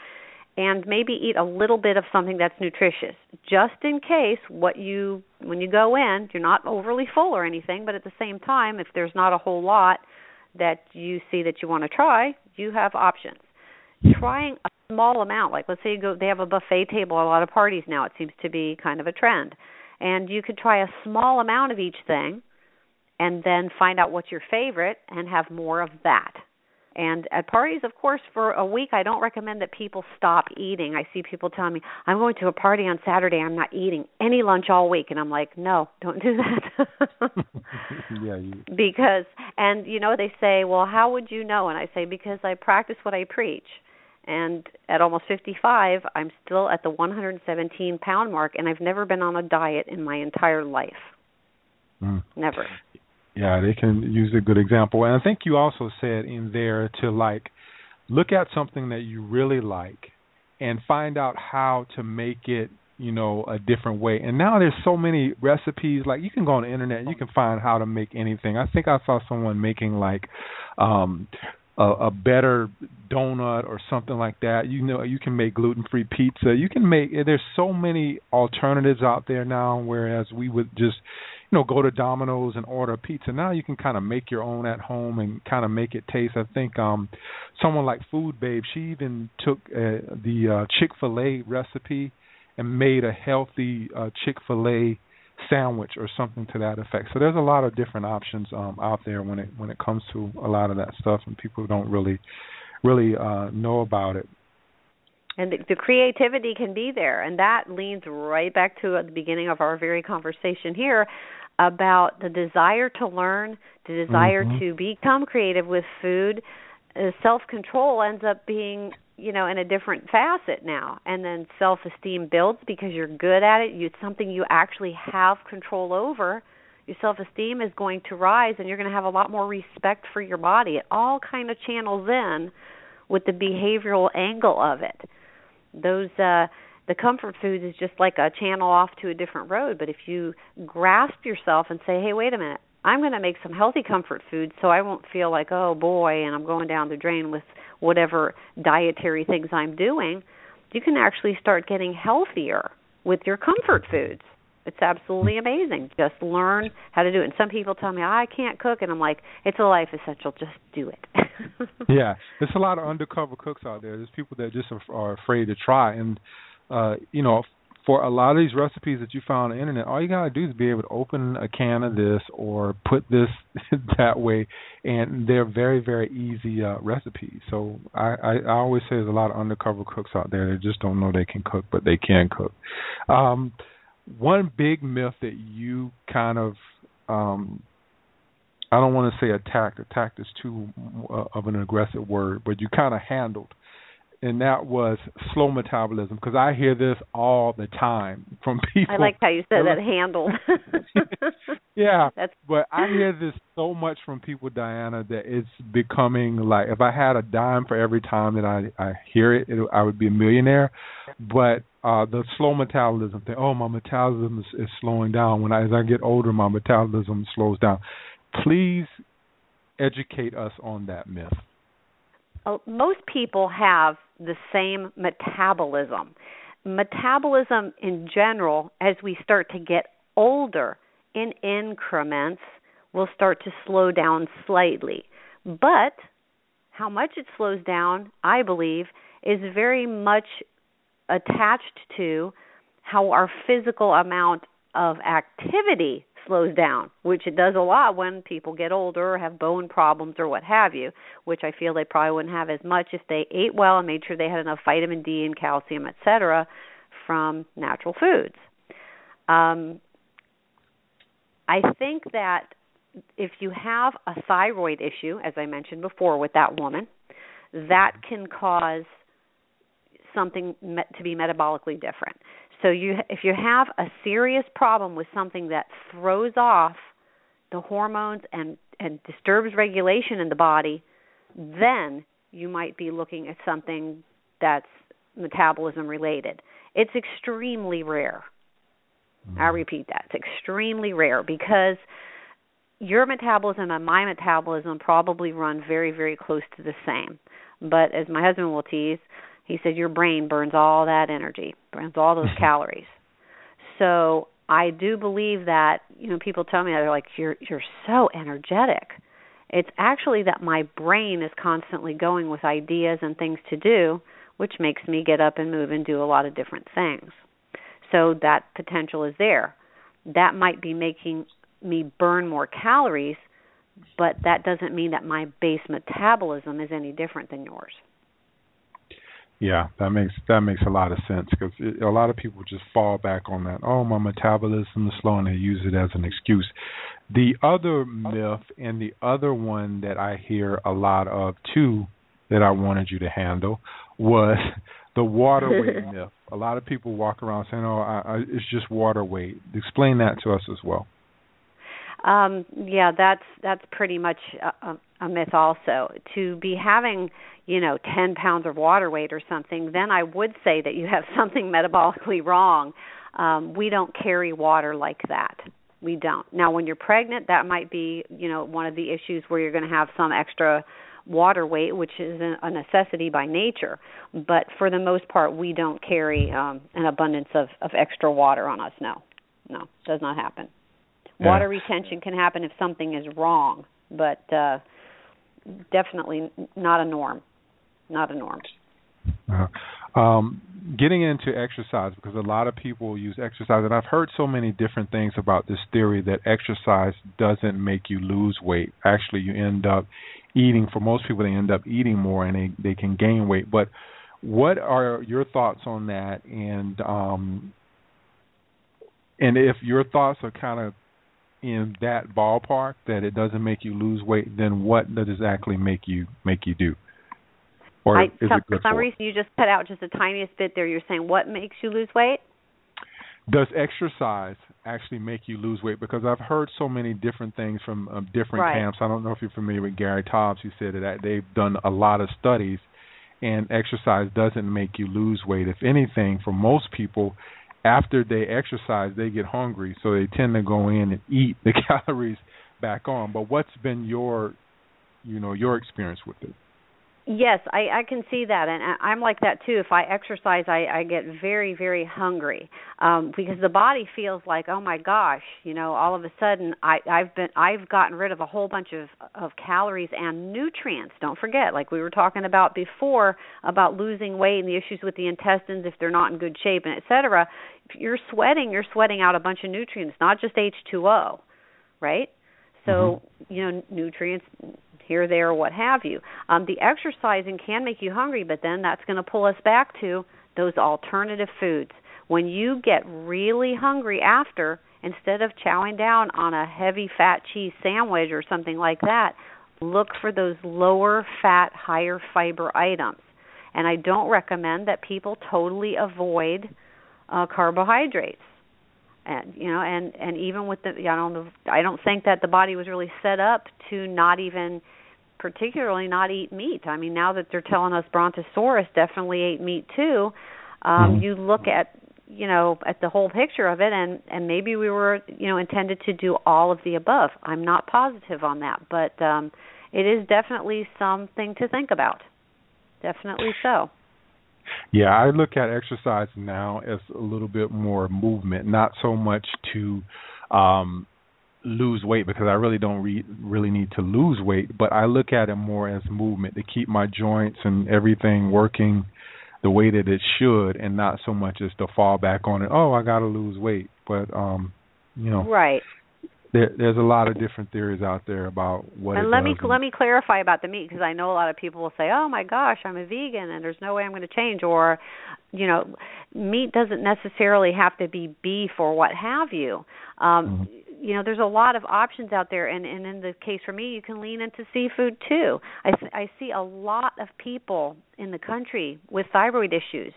and maybe eat a little bit of something that's nutritious, just in case what you when you go in, you're not overly full or anything, but at the same time, if there's not a whole lot that you see that you want to try, you have options. Trying a small amount. Like let's say you go they have a buffet table at a lot of parties now it seems to be kind of a trend. And you could try a small amount of each thing and then find out what's your favorite and have more of that. And at parties of course for a week i don't recommend that people stop eating. I see people telling me i'm going to a party on saturday i'm not eating any lunch all week. And i'm like no don't do that. Yeah you... because and you know they say well how would you know? And i say because i practice what i preach and at almost 55 i'm still at the 117 pound mark and i've never been on a diet in my entire life. Mm. never. Yeah they can use a good example. And i think you also said in there to like look at something that you really like and find out how to make it you know a different way. And now there's so many recipes like you can go on the internet and you can find how to make anything. I think i saw someone making like um a, a better donut or something like that. You know, you can make gluten free pizza. You can make. There's so many alternatives out there now. Whereas we would just, you know, go to Domino's and order pizza. Now you can kind of make your own at home and kind of make it taste. I think um someone like Food Babe, she even took uh, the uh, Chick Fil A recipe and made a healthy uh, Chick Fil A sandwich or something to that effect. So there's a lot of different options um, out there when it when it comes to a lot of that stuff, and people don't really really uh, know about it. And the, the creativity can be there, and that leads right back to the beginning of our very conversation here about the desire to learn, the desire mm-hmm. to become creative with food. Uh, self control ends up being you know in a different facet now. And then self esteem builds because you're good at it. You, it's something you actually have control over. Your self esteem is going to rise and you're going to have a lot more respect for your body. It all kind of channels in with the behavioral angle of it. Those uh the comfort foods is just like a channel off to a different road. But if you grasp yourself and say hey wait a minute I'm going to make some healthy comfort food so I won't feel like, oh boy, and I'm going down the drain with whatever dietary things I'm doing. You can actually start getting healthier with your comfort foods. It's absolutely amazing. Just learn how to do it. And some people tell me, I can't cook. And I'm like, it's a life essential. Just do it. yeah. There's a lot of undercover cooks out there. There's people that just are afraid to try. And, uh, you know, for a lot of these recipes that you found on the internet, all you gotta do is be able to open a can of this or put this that way, and they're very very easy uh, recipes. So I, I I always say there's a lot of undercover cooks out there that just don't know they can cook, but they can cook. Um, one big myth that you kind of um, I don't want to say attacked. Attacked is too uh, of an aggressive word, but you kind of handled and that was slow metabolism because I hear this all the time from people. I like how you said that handled. yeah, That's... but I hear this so much from people, Diana, that it's becoming like if I had a dime for every time that I I hear it, it I would be a millionaire. But uh the slow metabolism thing, oh, my metabolism is, is slowing down. When I as I get older, my metabolism slows down. Please educate us on that myth. Uh, most people have the same metabolism. Metabolism in general, as we start to get older in increments, will start to slow down slightly. But how much it slows down, I believe, is very much attached to how our physical amount of activity slows down, which it does a lot when people get older or have bone problems or what have you, which I feel they probably wouldn't have as much if they ate well and made sure they had enough vitamin D and calcium, etc., from natural foods. Um, I think that if you have a thyroid issue, as I mentioned before with that woman, that can cause something to be metabolically different. So you if you have a serious problem with something that throws off the hormones and and disturbs regulation in the body, then you might be looking at something that's metabolism related. It's extremely rare. I mm-hmm. repeat that. It's extremely rare because your metabolism and my metabolism probably run very very close to the same. But as my husband will tease, he said your brain burns all that energy, burns all those calories. So I do believe that you know people tell me they're like you're you're so energetic. It's actually that my brain is constantly going with ideas and things to do, which makes me get up and move and do a lot of different things. So that potential is there. That might be making me burn more calories, but that doesn't mean that my base metabolism is any different than yours. Yeah, that makes that makes a lot of sense because a lot of people just fall back on that. Oh, my metabolism is slow, and they use it as an excuse. The other myth and the other one that I hear a lot of too that I wanted you to handle was the water weight myth. A lot of people walk around saying, "Oh, I, I, it's just water weight." Explain that to us as well. Um, yeah, that's that's pretty much a, a myth also. To be having, you know, 10 pounds of water weight or something, then I would say that you have something metabolically wrong. Um, we don't carry water like that. We don't. Now, when you're pregnant, that might be, you know, one of the issues where you're going to have some extra water weight, which is a necessity by nature. But for the most part, we don't carry um, an abundance of, of extra water on us. No, no, does not happen. Yeah. Water retention can happen if something is wrong, but uh, definitely not a norm. Not a norm. Uh, um, getting into exercise because a lot of people use exercise, and I've heard so many different things about this theory that exercise doesn't make you lose weight. Actually, you end up eating. For most people, they end up eating more and they they can gain weight. But what are your thoughts on that? And um, and if your thoughts are kind of in that ballpark that it doesn't make you lose weight, then what does exactly make you make you do? Or I, is some, for some for? reason you just cut out just the tiniest bit there. You're saying what makes you lose weight? Does exercise actually make you lose weight? Because I've heard so many different things from um, different right. camps. I don't know if you're familiar with Gary Taubes, who said that they've done a lot of studies, and exercise doesn't make you lose weight. If anything, for most people, after they exercise, they get hungry, so they tend to go in and eat the calories back on. But what's been your, you know, your experience with it? Yes, I, I can see that, and I'm like that too. If I exercise, I, I get very, very hungry um, because the body feels like, oh my gosh, you know, all of a sudden I, I've been, I've gotten rid of a whole bunch of of calories and nutrients. Don't forget, like we were talking about before, about losing weight and the issues with the intestines if they're not in good shape and et cetera. If you're sweating, you're sweating out a bunch of nutrients, not just H2O, right? So mm-hmm. you know, nutrients here, there, what have you. Um, the exercising can make you hungry, but then that's going to pull us back to those alternative foods. When you get really hungry after, instead of chowing down on a heavy fat cheese sandwich or something like that, look for those lower fat, higher fiber items. And I don't recommend that people totally avoid uh, carbohydrates and you know and and even with the I don't know I don't think that the body was really set up to not even particularly not eat meat. I mean, now that they're telling us Brontosaurus definitely ate meat too, um, mm-hmm. you look at you know at the whole picture of it, and and maybe we were you know intended to do all of the above. I'm not positive on that, but um, it is definitely something to think about. Definitely so. Yeah, I look at exercise now as a little bit more movement, not so much to um lose weight because I really don't re- really need to lose weight, but I look at it more as movement to keep my joints and everything working the way that it should, and not so much as to fall back on it. Oh, I got to lose weight, but um, you know, right. There, there's a lot of different theories out there about what. And let me let me clarify about the meat because I know a lot of people will say, "Oh my gosh, I'm a vegan and there's no way I'm going to change," or, you know, meat doesn't necessarily have to be beef or what have you. Um, mm-hmm you know there's a lot of options out there and and in the case for me you can lean into seafood too. I i see a lot of people in the country with thyroid issues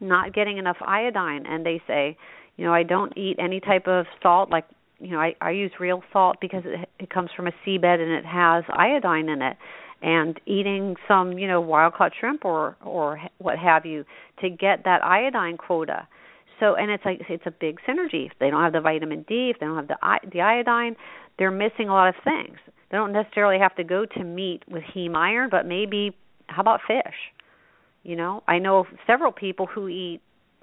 not getting enough iodine and they say you know i don't eat any type of salt like you know i i use real salt because it it comes from a seabed and it has iodine in it. And eating some you know wild caught shrimp or or what have you to get that iodine quota so and it's like it's a big synergy. If they don't have the vitamin D, if they don't have the the iodine, they're missing a lot of things. They don't necessarily have to go to meat with heme iron, but maybe how about fish? You know, I know several people who eat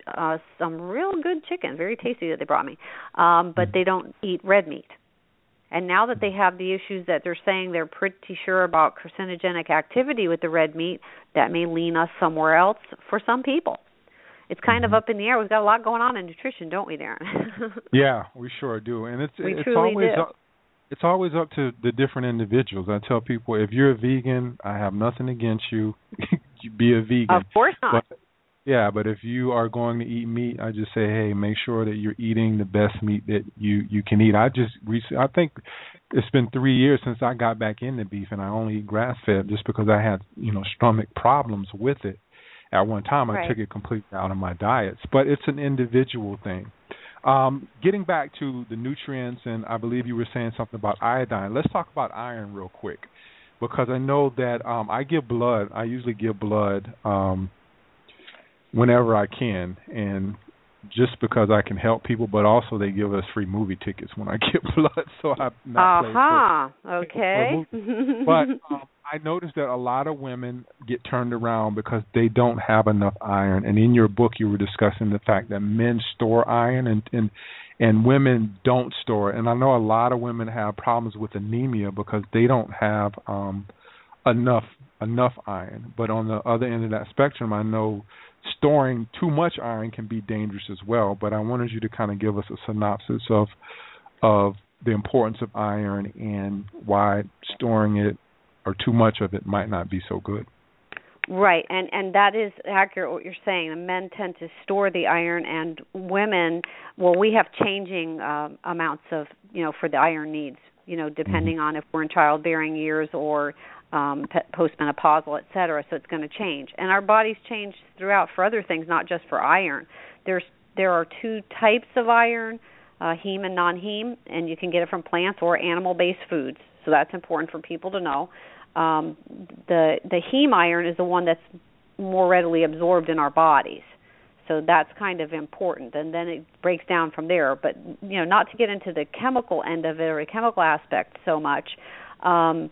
uh some real good chicken, very tasty that they brought me. Um but they don't eat red meat. And now that they have the issues that they're saying they're pretty sure about carcinogenic activity with the red meat, that may lean us somewhere else for some people it's kind of mm-hmm. up in the air. We've got a lot going on in nutrition, don't we, Darren? yeah, we sure do. And it's we it's always do. Up, it's always up to the different individuals. I tell people if you're a vegan, I have nothing against you. be a vegan. Of course not. But, yeah, but if you are going to eat meat, I just say, hey, make sure that you're eating the best meat that you you can eat. I just recently, I think it's been three years since I got back into beef, and I only eat grass fed just because I had you know stomach problems with it at one time. Right. I took it completely out of my diets, but it's an individual thing. Um, getting back to the nutrients, and I believe you were saying something about iodine. Let's talk about iron real quick, because I know that um, I give blood. I usually give blood um, whenever I can, and just because I can help people, but also they give us free movie tickets when I get blood, so I'm not. Uh huh. Okay. but um, I noticed that a lot of women get turned around because they don't have enough iron. And in your book, you were discussing the fact that men store iron and and and women don't store it. And I know a lot of women have problems with anemia because they don't have um enough enough iron. But on the other end of that spectrum, I know storing too much iron can be dangerous as well. But I wanted you to kind of give us a synopsis of of the importance of iron and why storing it or too much of it might not be so good. Right, and and that is accurate what you're saying. The men tend to store the iron, and women, well, we have changing uh, amounts of you know for the iron needs. You know, depending mm-hmm. on if we're in childbearing years or um, postmenopausal, et cetera. So it's going to change, and our bodies change throughout for other things, not just for iron. There's there are two types of iron, uh, heme and non-heme, and you can get it from plants or animal-based foods. So that's important for people to know um, the the heme iron is the one that's more readily absorbed in our bodies. So that's kind of important, and then it breaks down from there. But you know, not to get into the chemical end of it or the chemical aspect so much. Um,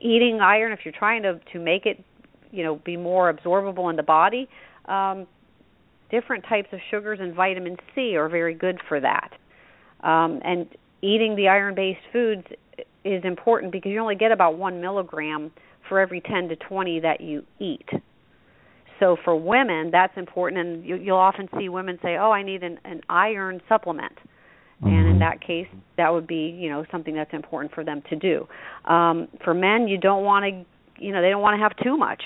eating iron, if you're trying to to make it, you know, be more absorbable in the body, um, different types of sugars and vitamin C are very good for that. Um, and eating the iron-based foods is important because you only get about one milligram for every 10 to 20 that you eat. So for women, that's important, and you, you'll often see women say, "Oh, I need an, an iron supplement," in mm-hmm. that case, that would be you know something that's important for them to do. Um, for men, you don't want to, you know, they don't want to have too much.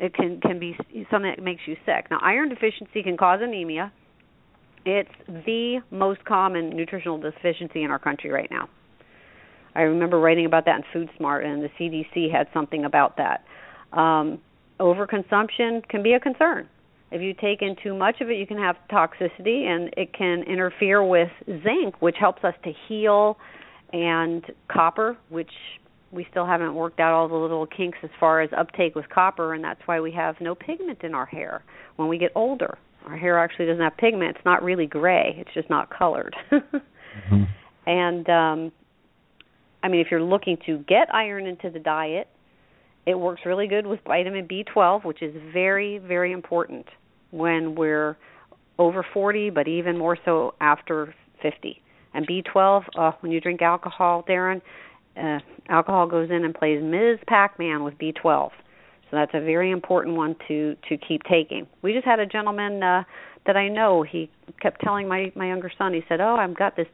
It can can be something that makes you sick. Now, iron deficiency can cause anemia. It's the most common nutritional deficiency in our country right now. I remember writing about that in FoodSmart, and the CDC had something about that. Um, overconsumption can be a concern. If you take in too much of it, you can have toxicity, and it can interfere with zinc, which helps us to heal, and copper, which we still haven't worked out all the little kinks as far as uptake with copper, and that's why we have no pigment in our hair when we get older. Our hair actually doesn't have pigment; it's not really gray; it's just not colored. mm-hmm. And um, I mean, if you're looking to get iron into the diet, it works really good with vitamin B12, which is very, very important when we're over 40, but even more so after 50. And B12, uh, when you drink alcohol, Darren, uh, alcohol goes in and plays Ms. Pac-Man with B12. So that's a very important one to to keep taking. We just had a gentleman uh that I know, he kept telling my my younger son, he said, "Oh, I've got this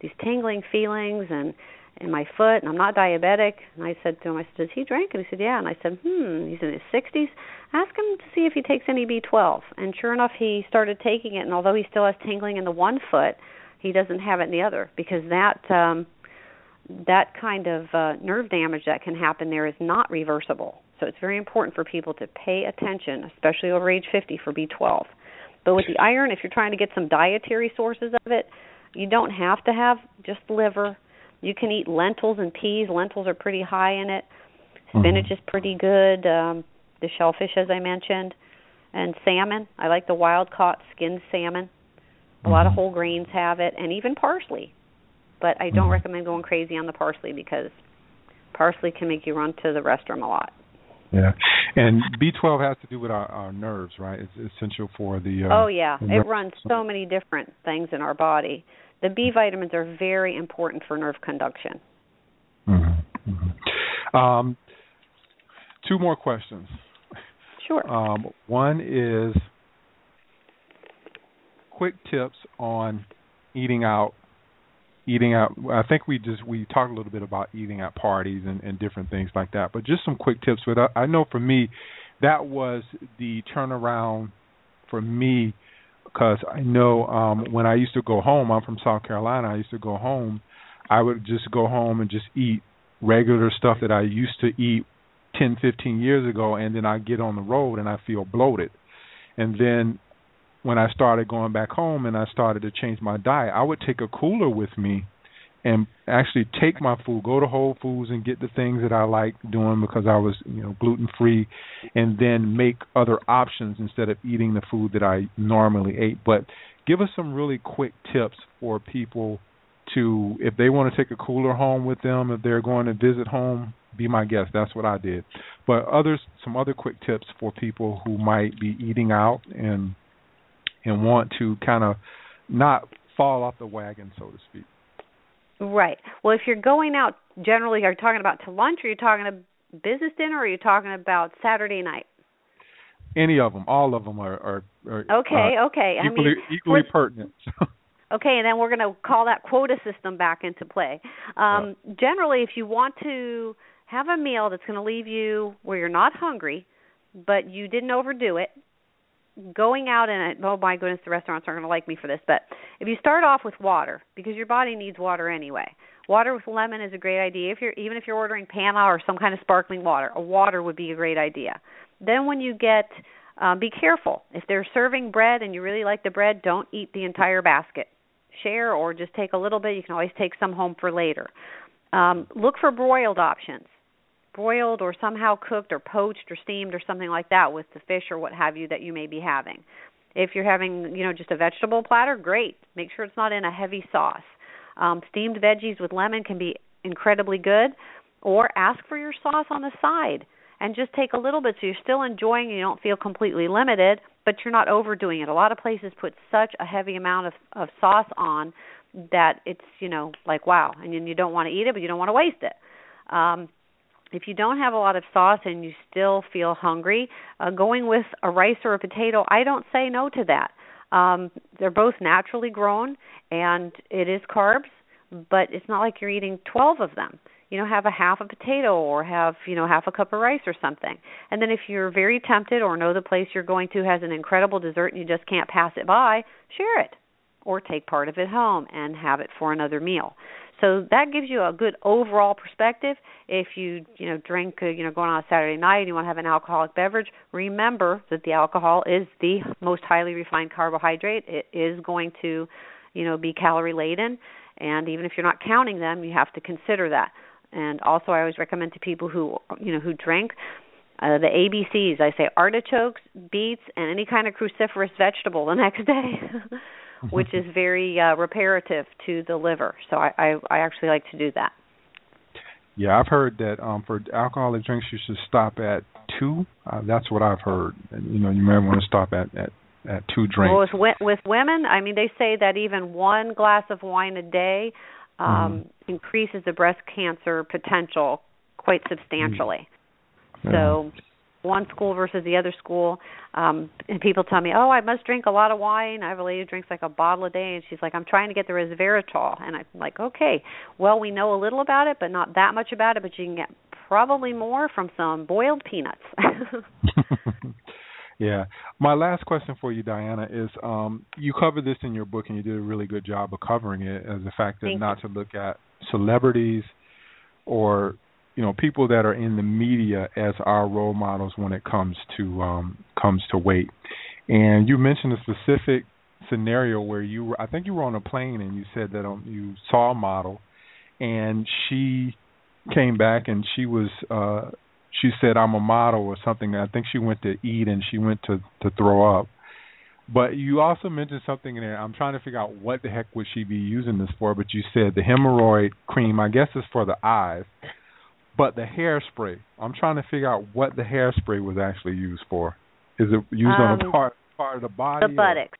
these tingling feelings and in my foot and I'm not diabetic." And I said to him, I said, "Does he drink?" And he said, "Yeah." And I said, "Hmm, he's in his 60s. Ask him to see if he takes any B12." And sure enough, he started taking it and although he still has tingling in the one foot, he doesn't have it in the other because that um that kind of uh, nerve damage that can happen there is not reversible. So it's very important for people to pay attention, especially over age 50 for B12. But with the iron, if you're trying to get some dietary sources of it, you don't have to have just liver. You can eat lentils and peas. Lentils are pretty high in it. Spinach mm-hmm. is pretty good. Um, the shellfish, as I mentioned, and salmon. I like the wild caught skinned salmon. A lot of mm-hmm. whole grains have it, and even parsley. But I don't mm-hmm. recommend going crazy on the parsley because parsley can make you run to the restroom a lot. Yeah, and B12 has to do with our, our nerves, right? It's essential for the. Uh, oh yeah, it runs so many different things in our body. The B vitamins are very important for nerve conduction. Mm-hmm. Mm-hmm. Um, two more questions. Sure. Um, one is quick tips on eating out eating out i think we just we talked a little bit about eating at parties and, and different things like that but just some quick tips with i know for me that was the turnaround for me because i know um when i used to go home i'm from south carolina i used to go home i would just go home and just eat regular stuff that i used to eat ten fifteen years ago and then i get on the road and i feel bloated. And then when I started going back home and I started to change my diet, I would take a cooler with me and actually take my food, go to Whole Foods and get the things that I like doing because I was, you know, gluten free and then make other options instead of eating the food that I normally ate. But give us some really quick tips for people to if they want to take a cooler home with them, if they're going to visit home, be my guest. That's what I did. But others some other quick tips for people who might be eating out and and want to kind of not fall off the wagon, so to speak. Right. Well, if you're going out, generally, are you talking about to lunch, or are you talking to business dinner, or are you talking about Saturday night? Any of them, all of them are. are, are okay. Uh, okay. Equally, I mean, equally pertinent. okay, and then we're going to call that quota system back into play. Um. Generally, if you want to have a meal that's going to leave you where you're not hungry, but you didn't overdo it, going out and oh my goodness the restaurants aren't going to like me for this but if you start off with water because your body needs water anyway. Water with lemon is a great idea if you're even if you're ordering Panna or some kind of sparkling water a water would be a great idea. Then when you get um, be careful. If they're serving bread and you really like the bread don't eat the entire basket. Share or just take a little bit. You can always take some home for later. Um, look for broiled options broiled or somehow cooked or poached or steamed or something like that with the fish or what have you that you may be having. If you're having, you know, just a vegetable platter, great. Make sure it's not in a heavy sauce. Um, steamed veggies with lemon can be incredibly good. Or ask for your sauce on the side and just take a little bit so you're still enjoying and you don't feel completely limited, but you're not overdoing it. A lot of places put such a heavy amount of, of sauce on that it's, you know, like wow, and you don't want to eat it, but you don't want to waste it. Um, if you don't have a lot of sauce and you still feel hungry, uh, going with a rice or a potato, I don't say no to that. Um, they're both naturally grown, and it is carbs, but it's not like you're eating 12 of them. You know, have a half a potato or have, you know, half a cup of rice or something. And then if you're very tempted or know the place you're going to has an incredible dessert and you just can't pass it by, share it or take part of it home and have it for another meal. So that gives you a good overall perspective. If you you know drink uh, you know going on a Saturday night and you want to have an alcoholic beverage, remember that the alcohol is the most highly refined carbohydrate. It is going to you know be calorie laden, and even if you're not counting them, you have to consider that. And also, I always recommend to people who you know who drink uh, the ABCs. I say artichokes, beets, and any kind of cruciferous vegetable the next day. which is very uh, reparative to the liver. So I, I, I actually like to do that. Yeah, I've heard that um, for alcoholic drinks you should stop at two. Uh, that's what I've heard. You know, you may want to stop at at at two drinks. Well, with with women, I mean, they say that even one glass of wine a day um, mm. increases the breast cancer potential quite substantially. Mm. So one school versus the other school. Um and people tell me, "Oh, I must drink a lot of wine." I have a lady who drinks like a bottle a day and she's like, "I'm trying to get the resveratrol." And I'm like, "Okay. Well, we know a little about it, but not that much about it, but you can get probably more from some boiled peanuts." yeah. My last question for you, Diana, is um you covered this in your book and you did a really good job of covering it as the fact that Thank not to look at celebrities or you know people that are in the media as our role models when it comes to um comes to weight. And you mentioned a specific scenario where you were I think you were on a plane and you said that um, you saw a model and she came back and she was uh she said I'm a model or something. I think she went to eat and she went to to throw up. But you also mentioned something in there. I'm trying to figure out what the heck would she be using this for. But you said the hemorrhoid cream. I guess is for the eyes. But the hairspray. I'm trying to figure out what the hairspray was actually used for. Is it used on a Um, part part of the body? the or- buttocks.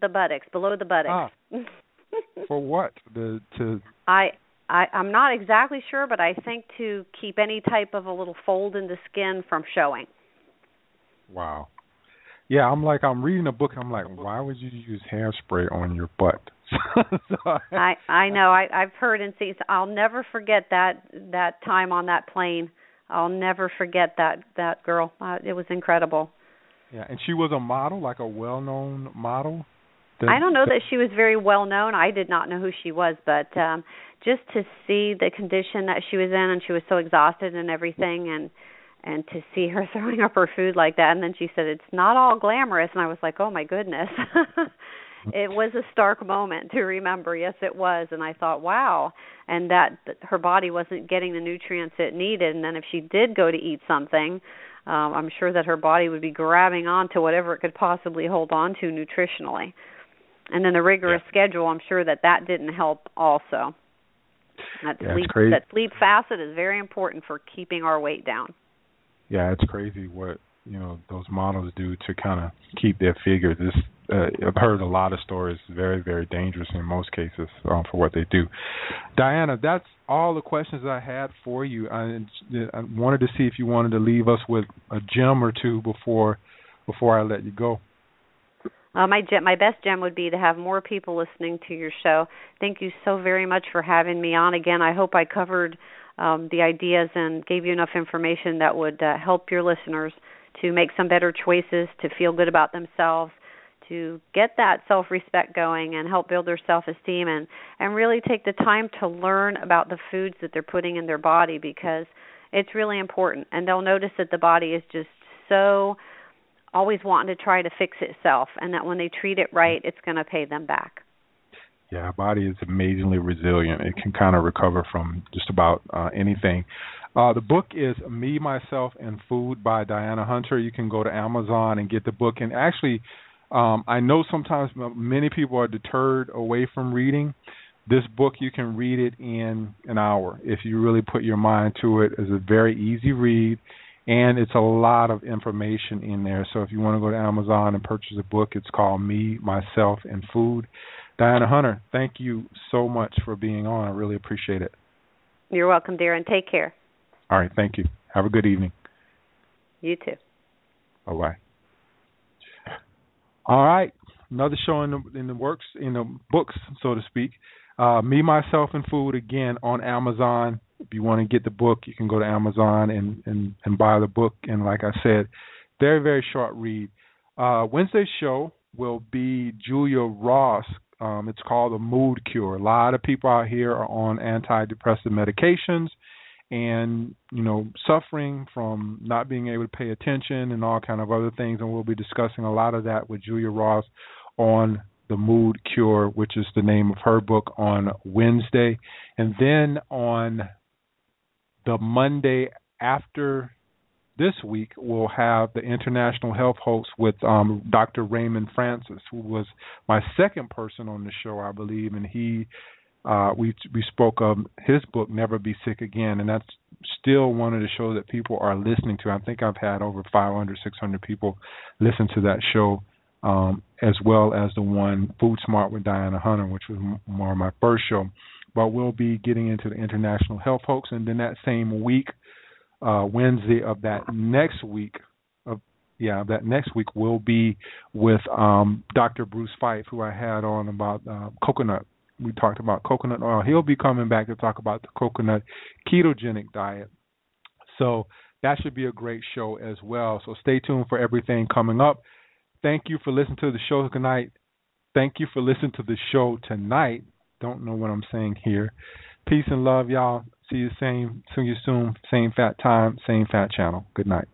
The buttocks, below the buttocks. Ah. For what? The to I I I'm not exactly sure, but I think to keep any type of a little fold in the skin from showing. wow. Yeah, I'm like I'm reading a book. I'm like, why would you use hairspray on your butt? so I I know I I've heard and seen. I'll never forget that that time on that plane. I'll never forget that that girl. Uh, it was incredible. Yeah, and she was a model, like a well-known model. The- I don't know the- that she was very well known. I did not know who she was, but um just to see the condition that she was in and she was so exhausted and everything and and to see her throwing up her food like that and then she said it's not all glamorous and I was like, "Oh my goodness." It was a stark moment to remember. Yes, it was. And I thought, "Wow." And that, that her body wasn't getting the nutrients it needed and then if she did go to eat something, um I'm sure that her body would be grabbing onto whatever it could possibly hold on to nutritionally and then the rigorous schedule i'm sure that that didn't help also that Yeah, sleep crazy. that sleep facet is very important for keeping our weight down Yeah, it's crazy what you know those models do to kind of keep their figure. This uh, I've heard a lot of stories. Very, very dangerous in most cases um, for what they do. Diana, that's all the questions I had for you. I, I wanted to see if you wanted to leave us with a gem or two before before I let you go. uh, my gem, my best gem would be to have more people listening to your show thank you so very much for having me on again i hope i covered um, the ideas and gave you enough information that would uh, help your listeners to make some better choices to feel good about themselves to get that self respect going and help build their self esteem and and really take the time to learn about the foods that they're putting in their body because it's really important and they'll notice that the body is just so always wanting to try to fix itself and that when they treat it right it's going to pay them back Yeah, our body is amazingly resilient. It can kind of recover from just about uh, anything. Uh, the book is Me, Myself, and Food by Diana Hunter. You can go to Amazon and get the book. And actually, um, I know sometimes many people are deterred away from reading. This book, you can read it in an hour if you really put your mind to it. It's a very easy read, and it's a lot of information in there. So if you want to go to Amazon and purchase a book, it's called Me, Myself, and Food. Diana Hunter, thank you so much for being on. I really appreciate it. you're welcome darren take care All right, thank you. Have a good evening. you too Bye bye. All right, another show in the in the works in the books, so to speak. Uh, Me, myself, and food again on Amazon. If you want to get the book, you can go to Amazon and and and buy the book. And like I said, very very short read. Uh, Wednesday's show will be Julia Ross. Um, it's called the Mood Cure. A lot of people out here are on antidepressant medications and you know suffering from not being able to pay attention and all kind of other things and we'll be discussing a lot of that with Julia Ross on the mood cure which is the name of her book on Wednesday and then on the Monday after this week we'll have the international health hoax with um, Dr. Raymond Francis who was my second person on the show I believe and he uh, we we spoke of his book Never Be Sick Again, and that's still one of the shows that people are listening to. I think I've had over 500, 600 people listen to that show, um, as well as the one FoodSmart with Diana Hunter, which was more my first show. But we'll be getting into the international health hoax, and then that same week, uh, Wednesday of that next week, of yeah, that next week will be with um, Dr. Bruce Fife, who I had on about uh, coconut. We talked about coconut oil. He'll be coming back to talk about the coconut ketogenic diet. So that should be a great show as well. So stay tuned for everything coming up. Thank you for listening to the show tonight. Thank you for listening to the show tonight. Don't know what I'm saying here. Peace and love, y'all. See you same see you soon. Same fat time, same fat channel. Good night.